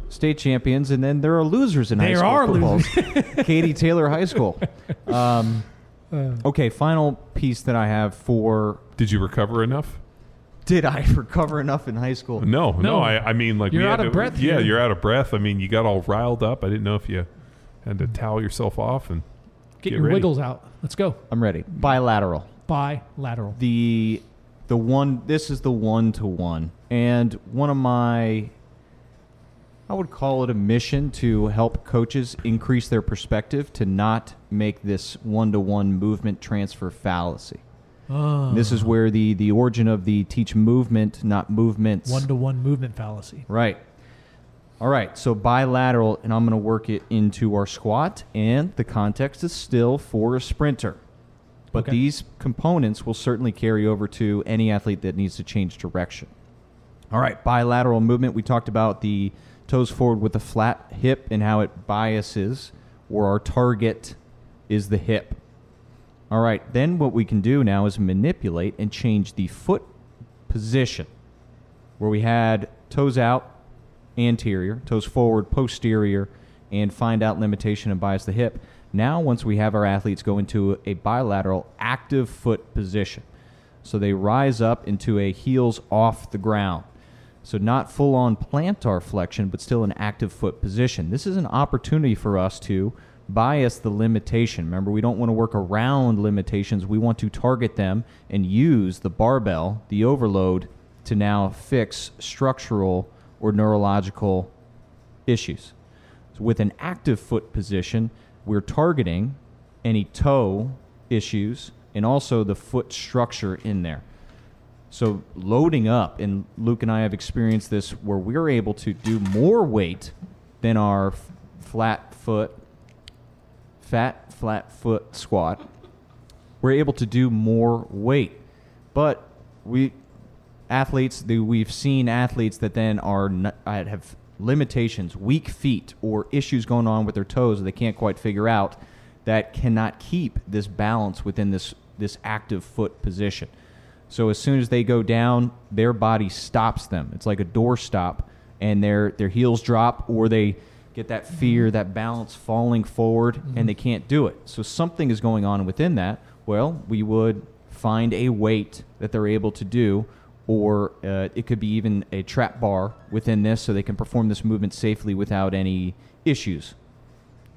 state champions, and then there are losers in high There school are football. Katy Taylor High School. Um, Uh. okay, final piece that I have for Did you recover enough? did I recover enough in high school? No, no. No. I, I mean, like You're we out had of to- breath Yeah, here. you're out of breath. I mean, you got all riled up. I didn't know if you and to towel yourself off and Get, Get your ready. wiggles out. Let's go. I'm ready. Bilateral. Bilateral. the the one this is the one to one and one of my i would call it a mission to help coaches increase their perspective to not make this one to one movement transfer fallacy Oh. this is where the the origin of the teach movement not movements one to one movement fallacy. Right. All right. So bilateral, and I'm going to work it into our squat, and the context is still for a sprinter. But Okay. these components will certainly carry over to any athlete that needs to change direction. All right. Bilateral movement. We talked about the toes forward with the flat hip and how it biases, where our target is the hip. All right. Then what we can do now is manipulate and change the foot position where we had toes out, anterior, toes forward, posterior, and find out limitation and bias the hip. Now, once we have our athletes go into a bilateral active foot position, so they rise up into a heels off the ground. So, not full on plantar flexion, but still an active foot position. This is an opportunity for us to bias the limitation. Remember, we don't want to work around limitations. We want to target them and use the barbell, the overload, to now fix structural or neurological issues. So with an active foot position, we're targeting any toe issues and also the foot structure in there. So loading up, and Luke and I have experienced this where we're able to do more weight than our f- flat foot, fat flat foot squat. We're able to do more weight, but we athletes that we've seen athletes that then are n- uh, have limitations, weak feet, or issues going on with their toes that they can't quite figure out that cannot keep this balance within this this active foot position. So as soon as they go down, their body stops them. It's like a door stop, and their their heels drop, or they get that fear, that balance falling forward, and they can't do it. So something is going on within that. Well, we would find a weight that they're able to do, or uh, it could be even a trap bar within this, so they can perform this movement safely without any issues.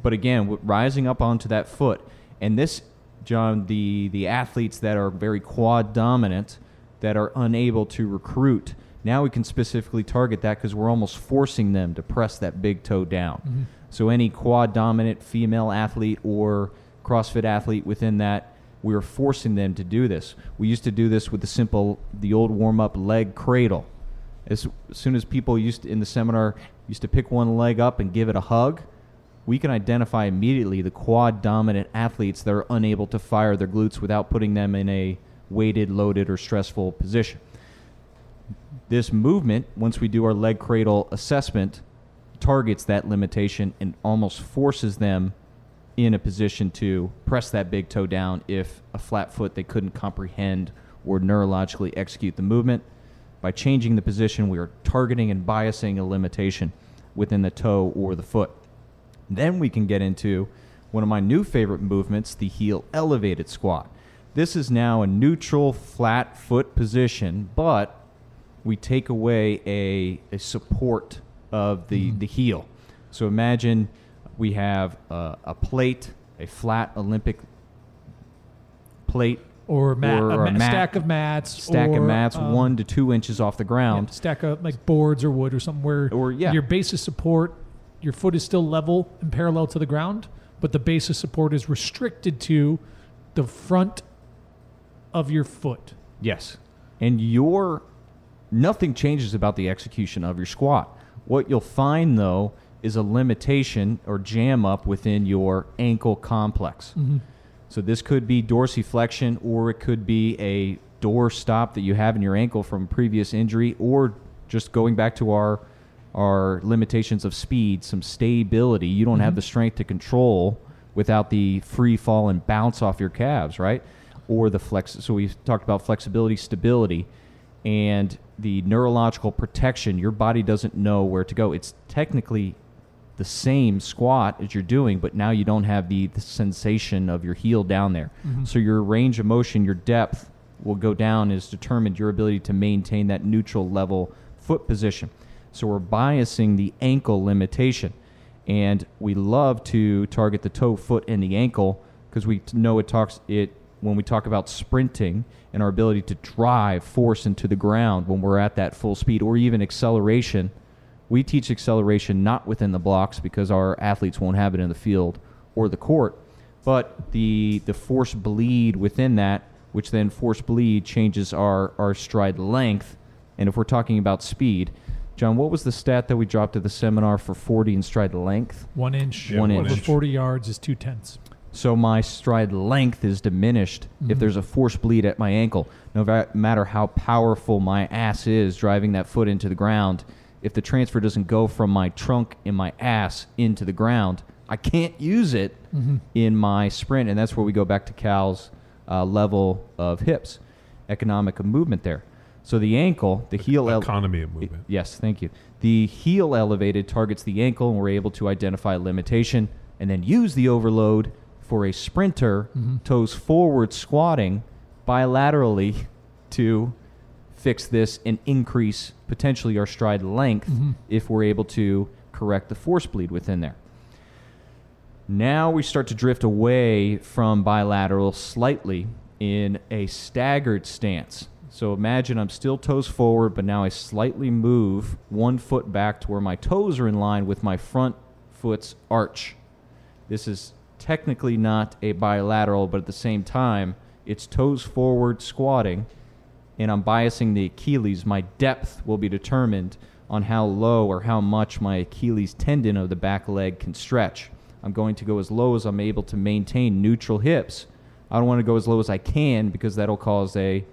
But again, rising up onto that foot, and this, John, the the athletes that are very quad dominant, that are unable to recruit, now we can specifically target that because we're almost forcing them to press that big toe down. So any quad dominant female athlete or CrossFit athlete within that, we are forcing them to do this. We used to do this with the simple, the old warm up leg cradle. As, as soon as people used to, in the seminar used to pick one leg up and give it a hug, we can identify immediately the quad dominant athletes that are unable to fire their glutes without putting them in a weighted, loaded, or stressful position. This movement, once we do our leg cradle assessment, targets that limitation and almost forces them in a position to press that big toe down if a flat foot they couldn't comprehend or neurologically execute the movement. By changing the position, we are targeting and biasing a limitation within the toe or the foot. Then we can get into one of my new favorite movements, the heel elevated squat. This is now a neutral flat foot position, but we take away a, a support of the, mm-hmm. the heel. So imagine we have a, a plate, a flat Olympic plate, Or, mat, Or a, a mat- stack of mats. stack or, of mats, um, one to two inches off the yeah, ground. stack of like boards or wood or something where Or, yeah. your base of support, your foot is still level and parallel to the ground, but the base of support is restricted to the front of your foot. Yes. And your nothing changes about the execution of your squat. What you'll find though is a limitation or jam up within your ankle complex. Mm-hmm. So this could be dorsiflexion or it could be a door stop that you have in your ankle from previous injury or just going back to our our limitations of speed, some stability. You don't have mm-hmm. the strength to control without the free fall and bounce off your calves, right? Or the flex. So we talked about flexibility, stability, and the neurological protection. Your body doesn't know where to go. It's technically the same squat as you're doing, but now you don't have the, the sensation of your heel down there. Mm-hmm. So your range of motion, your depth will go down is determined your ability to maintain that neutral level foot position. So we're biasing the ankle limitation. and we love to target the toe, foot, and the ankle because we know it talks it when we talk about sprinting and our ability to drive force into the ground when we're at that full speed or even acceleration. We teach acceleration not within the blocks because our athletes won't have it in the field or the court, but the the force bleed within that, which then force bleed changes our our stride length. And if we're talking about speed, John, what was the stat that we dropped at the seminar for 40 in stride length? One inch. Yeah, One over inch. 40 yards is two tenths. So my stride length is diminished if mm-hmm. there's a force bleed at my ankle. No matter how powerful my ass is driving that foot into the ground, if the transfer doesn't go from my trunk and my ass into the ground, I can't use it in my sprint. And that's where we go back to Cal's uh, level of hips, economic of movement there. So the ankle, the heel, ele- Economy of movement. Yes, thank you. The heel elevated targets the ankle, and we're able to identify limitation and then use the overload for a sprinter, toes forward squatting bilaterally to fix this and increase potentially our stride length mm-hmm. if we're able to correct the force bleed within there. Now we start to drift away from bilateral slightly in a staggered stance. So imagine I'm still toes forward, but now I slightly move one foot back to where my toes are in line with my front foot's arch. This is technically not a bilateral, but at the same time, it's toes forward squatting, and I'm biasing the Achilles. My depth will be determined on how low or how much my Achilles tendon of the back leg can stretch. I'm going to go as low as I'm able to maintain neutral hips. I don't want to go as low as I can because that'll cause a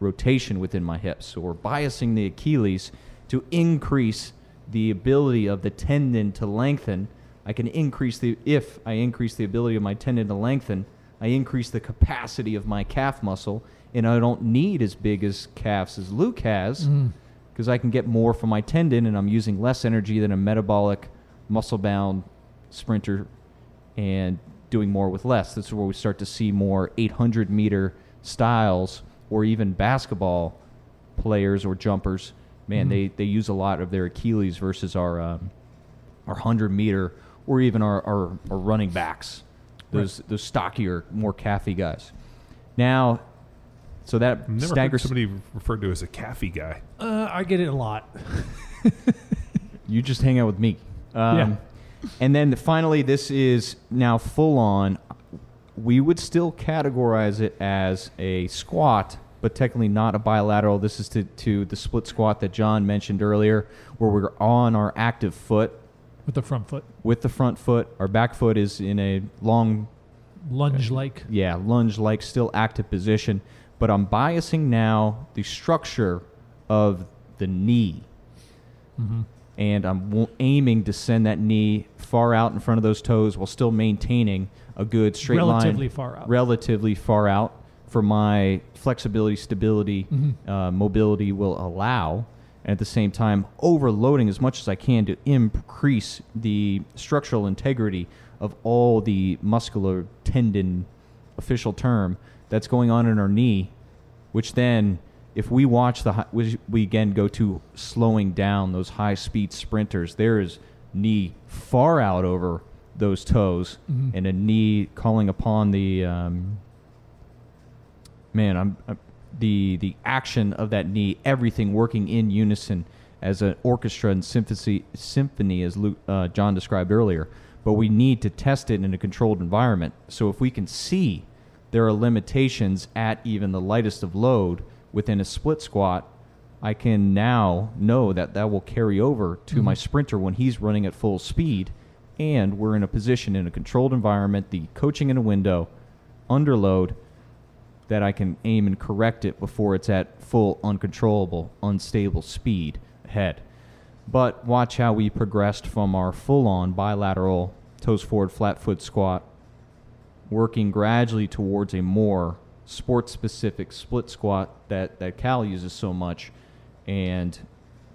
rotation within my hips. So we're biasing the Achilles to increase the ability of the tendon to lengthen. I can increase the if I increase the ability of my tendon to lengthen, I increase the capacity of my calf muscle, and I don't need as big as calves as Luke has because I can get more from my tendon, and I'm using less energy than a metabolic, muscle-bound sprinter, and doing more with less. This is where we start to see more 800 meter styles, or even basketball players or jumpers. Man, they, they use a lot of their Achilles versus our um, our 100 meter or even our, our, our running backs, those those stockier, more calfy guys. Now, so that I've never stagger heard somebody referred to as a caffy guy. Uh, I get it a lot. you just hang out with me. Um, Yeah. And then finally, this is now full on. We would still categorize it as a squat, but technically not a bilateral. This is to, to the split squat that John mentioned earlier, where we're on our active foot With the front foot. with the front foot. Our back foot is in a long Lunge like. yeah, lunge like still active position, but I'm biasing now the structure of the knee. And I'm w- aiming to send that knee far out in front of those toes while still maintaining a good straight Relatively line. far out. Relatively far out for my flexibility, stability, uh, mobility will allow. And at the same time, overloading as much as I can to increase the structural integrity of all the muscular tendon, official term, that's going on in our knee, which then, if we watch the, hi- we again go to slowing down those high speed sprinters, there is knee far out over those toes and a knee calling upon the, um, man, I'm, i the the action of that knee, everything working in unison as an orchestra and symphony, symphony as Luke, uh, John described earlier. But we need to test it in a controlled environment. So if we can see there are limitations at even the lightest of load within a split squat, I can now know that that will carry over to my mm-hmm. sprinter when he's running at full speed. And we're in a position in a controlled environment, the coaching in a window, under load, that I can aim and correct it before it's at full uncontrollable, unstable speed ahead. But watch how we progressed from our full on bilateral toes forward flat foot squat, working gradually towards a more sports specific split squat that, that Cal uses so much, and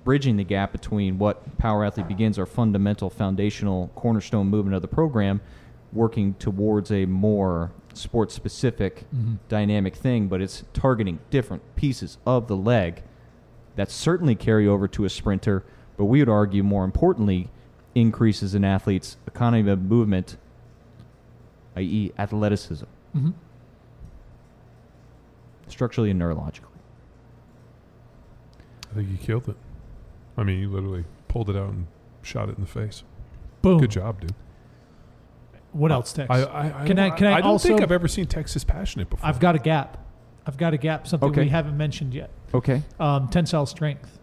bridging the gap between what Power Athlete Begins, our fundamental foundational cornerstone movement of the program, working towards a more sports specific mm-hmm. dynamic thing, but it's targeting different pieces of the leg that certainly carry over to a sprinter, but we would argue more importantly, increases an athlete's economy of movement, i.e., athleticism, Mhm. structurally and neurologically. I think you killed it. I mean, you literally pulled it out and shot it in the face. Boom. Good job, dude. What else, Tex? I, I, I, Can I- don't- can I don't think I've ever seen Texas passionate before. I've got a gap. I've got a gap. Something Okay. we haven't mentioned yet. Okay. Um, tensile strength.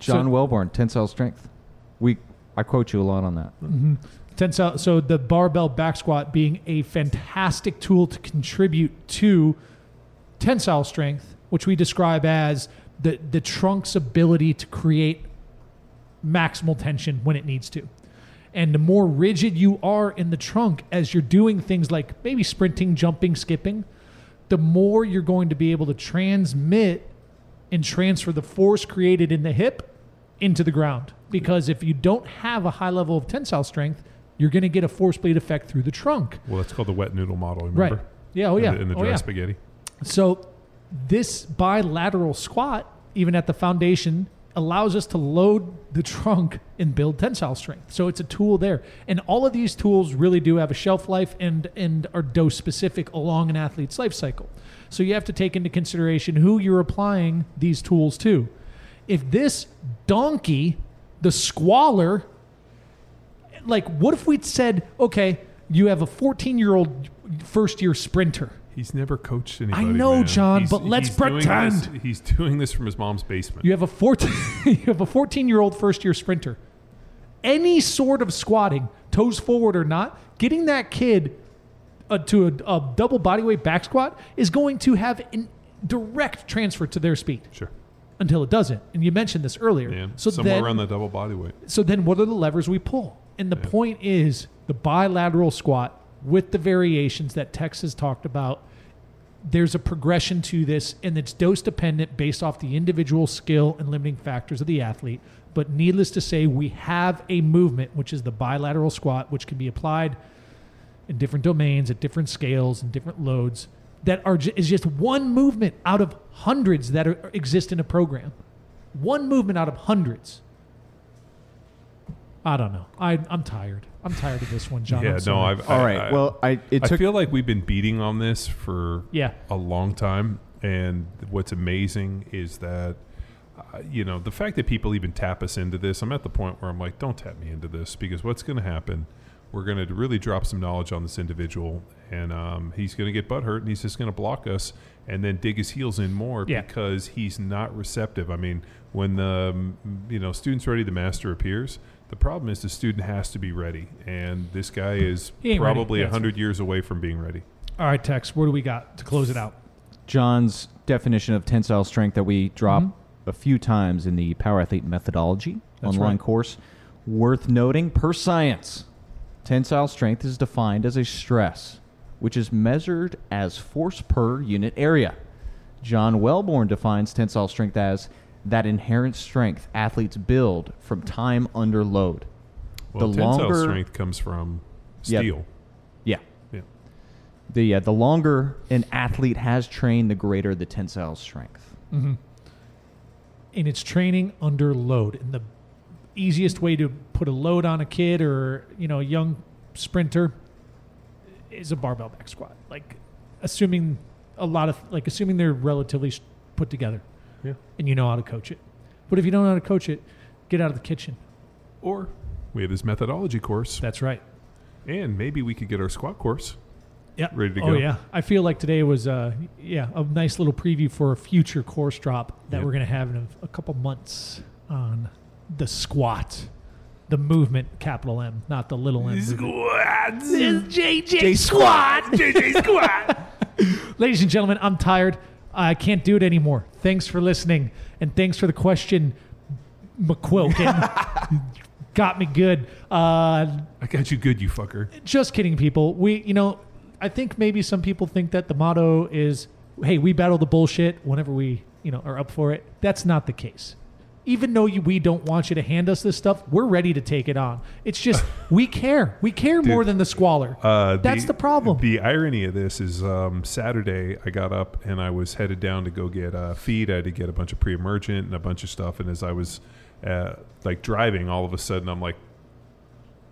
John So- Welbourn, tensile strength. We, I quote you a lot on that. Mm-hmm. Tensile. So the barbell back squat being a fantastic tool to contribute to tensile strength, which we describe as the the trunk's ability to create maximal tension when it needs to. And the more rigid you are in the trunk as you're doing things like maybe sprinting, jumping, skipping, the more you're going to be able to transmit and transfer the force created in the hip into the ground. Because if you don't have a high level of tensile strength, you're going to get a force bleed effect through the trunk. well, that's called the wet noodle model. Remember? Right. Yeah. Oh In yeah. the- In the, oh dry yeah. spaghetti. So this bilateral squat, even at the foundation, allows us to load the trunk and build tensile strength. So it's a tool there. And all of these tools really do have a shelf life and and are dose specific along an athlete's life cycle. So you have to take into consideration who you're applying these tools to. If this donkey, the squalor, like what if we'd said, okay, you have a 14 year old first year sprinter. He's never coached anybody. I know, man. John, He's- but let's he's doing pretend. this- he's doing this from his mom's basement. You have a 14 you have a 14 year old first year sprinter. Any sort of squatting, toes forward or not, getting that kid uh, to a, a double bodyweight back squat is going to have a direct transfer to their speed Sure. until it doesn't. And you mentioned this earlier. Yeah. so somewhere then, around the double body weight. so then what are the levers we pull? And the point is the bilateral squat with the variations that Tex has talked about. There's a progression to this, and it's dose dependent based off the individual skill and limiting factors of the athlete. But needless to say, we have a movement, which is the bilateral squat, which can be applied in different domains at different scales and different loads. That are ju- is just one movement out of hundreds that are, exist in a program. One movement out of hundreds. I don't know. I, I'm tired. I'm tired of this one, John. yeah. I'm No. sorry. I've. All I, right. I, well, I it I took feel like we've been beating on this for Yeah. a long time, and what's amazing is that uh, you know the fact that people even tap us into this. I'm at the point where I'm like, don't tap me into this because what's going to happen? We're going to really drop some knowledge on this individual, and um, he's going to get butthurt, and he's just going to block us, and then dig his heels in more Yeah. because he's not receptive. I mean, when the um, you know student's ready, the master appears. The problem is the student has to be ready, and this guy is He ready. probably a hundred years away from being ready. All right, Tex. What do we got to close it out? John's definition of tensile strength that we drop mm-hmm. a few times in the Power Athlete Methodology That's online right. course. Worth noting, per science, tensile strength is defined as a stress, which is measured as force per unit area. John Welbourn defines tensile strength as that inherent strength athletes build from time under load. Well, The tensile longer- strength comes from steel. Yeah. Yeah. The, uh, the longer an athlete has trained, the greater the tensile strength. and it's training under load. And the easiest way to put a load on a kid or you know a young sprinter is a barbell back squat. Like assuming a lot of like assuming they're relatively put together Yeah. and you know how to coach it. But if you don't know how to coach it, get out of the kitchen. Or we have this methodology course, That's right. and maybe we could get our squat course. Yeah. Ready to oh go. yeah. I feel like today was uh yeah a nice little preview for a future course drop that Yep. we're gonna have in a, a couple months on the squat, the movement, capital M, not the little M. movement. JJ squat. JJ squat. Ladies and gentlemen, I'm tired. I can't do it anymore. Thanks for listening, and thanks for the question, McQuilkin. Got me good. Uh, I got you good, you fucker. just kidding, people. We, you know, I think maybe some people think that the motto is, "Hey, we battle the bullshit whenever we, you know, are up for it." That's not the case. Even though you, we don't want you to hand us this stuff, we're ready to take it on. It's just we care. We care more than the squalor. Uh, That's the, problem. The irony of this is um, Saturday, I got up and I was headed down to go get uh, feed. I had to get a bunch of pre emergent and a bunch of stuff. And as I was uh, like driving. All of a sudden, I'm like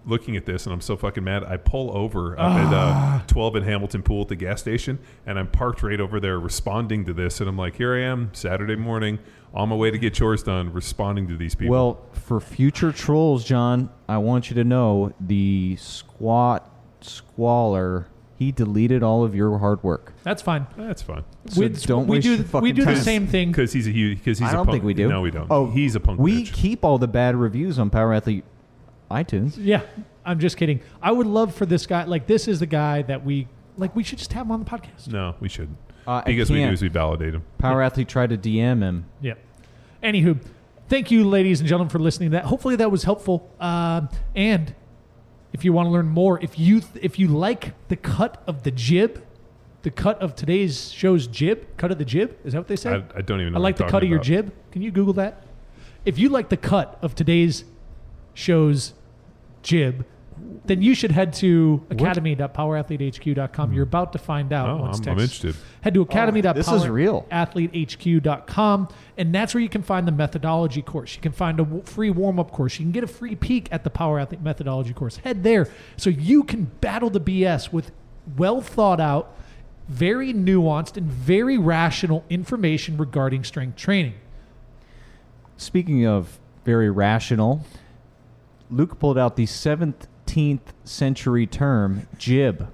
looking at this and I'm so fucking mad. I pull over up at uh, 12 in Hamilton Pool at the gas station and I'm parked right over there responding to this. And I'm like, here I am, Saturday morning, on my way to get chores done, responding to these people. Well, for future trolls, John, I want you to know the squat squaller. He deleted all of your hard work. That's fine. that's fine. So we don't we waste do your we fucking do the time. same thing. Because he's a huge. Because he's I a don't punk. think we do. No, we don't. Oh, he's a punk. We bitch. keep all the bad reviews on Power Athlete iTunes. Yeah, I'm just kidding. I would love for this guy. Like this is the guy that we like. We should just have him on the podcast. No, we shouldn't. Uh, I because we do can't. is we validate him. Power Athlete tried to DM him. Yeah. Anywho, thank you, ladies and gentlemen, for listening. to that hopefully that was helpful. Um, and if you want to learn more, if you if you like the cut of the jib, the cut of today's show's jib, cut of the jib, is that what they say? I, I don't even know. I what like the you're cut of talking your jib. Can you Google that? If you like the cut of today's show's jib, then you should head to academy.powerathletehq.com. You're about to find out. Oh, once I'm, text- I'm interested. Head to academy.powerathletehq.com. this is real. athletehq.com and that's where you can find the methodology course you can find a w- free warm-up course you can get a free peek at the power athlete methodology course head there so you can battle the bs with well thought out very nuanced and very rational information regarding strength training Speaking of very rational, Luke pulled out the 17th century term jib,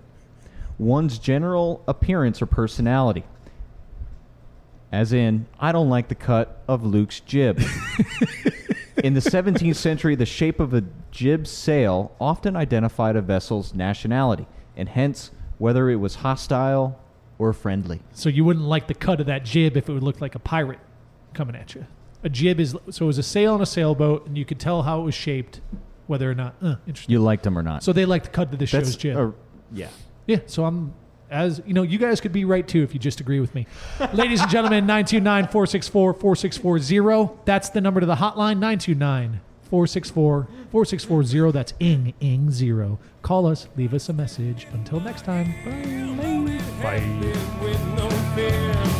one's general appearance or personality. As in, I don't like the cut of Luke's jib. in the 17th century, the shape of a jib sail often identified a vessel's nationality, and hence whether it was hostile or friendly. so you wouldn't like the cut of that jib if it would look like a pirate coming at you a jib is so it was a sail on a sailboat and you could tell how it was shaped whether or not uh, interesting You liked them or not? so they like the cut of the show's jib a- yeah. Yeah, so I'm as you know, you guys could be right too if you just agree with me. Ladies and gentlemen, 929-464-4640. That's the number to the hotline 929-464-4640. That's ing ing 0. Call us, leave us a message. Until next time. Bye. with no fear.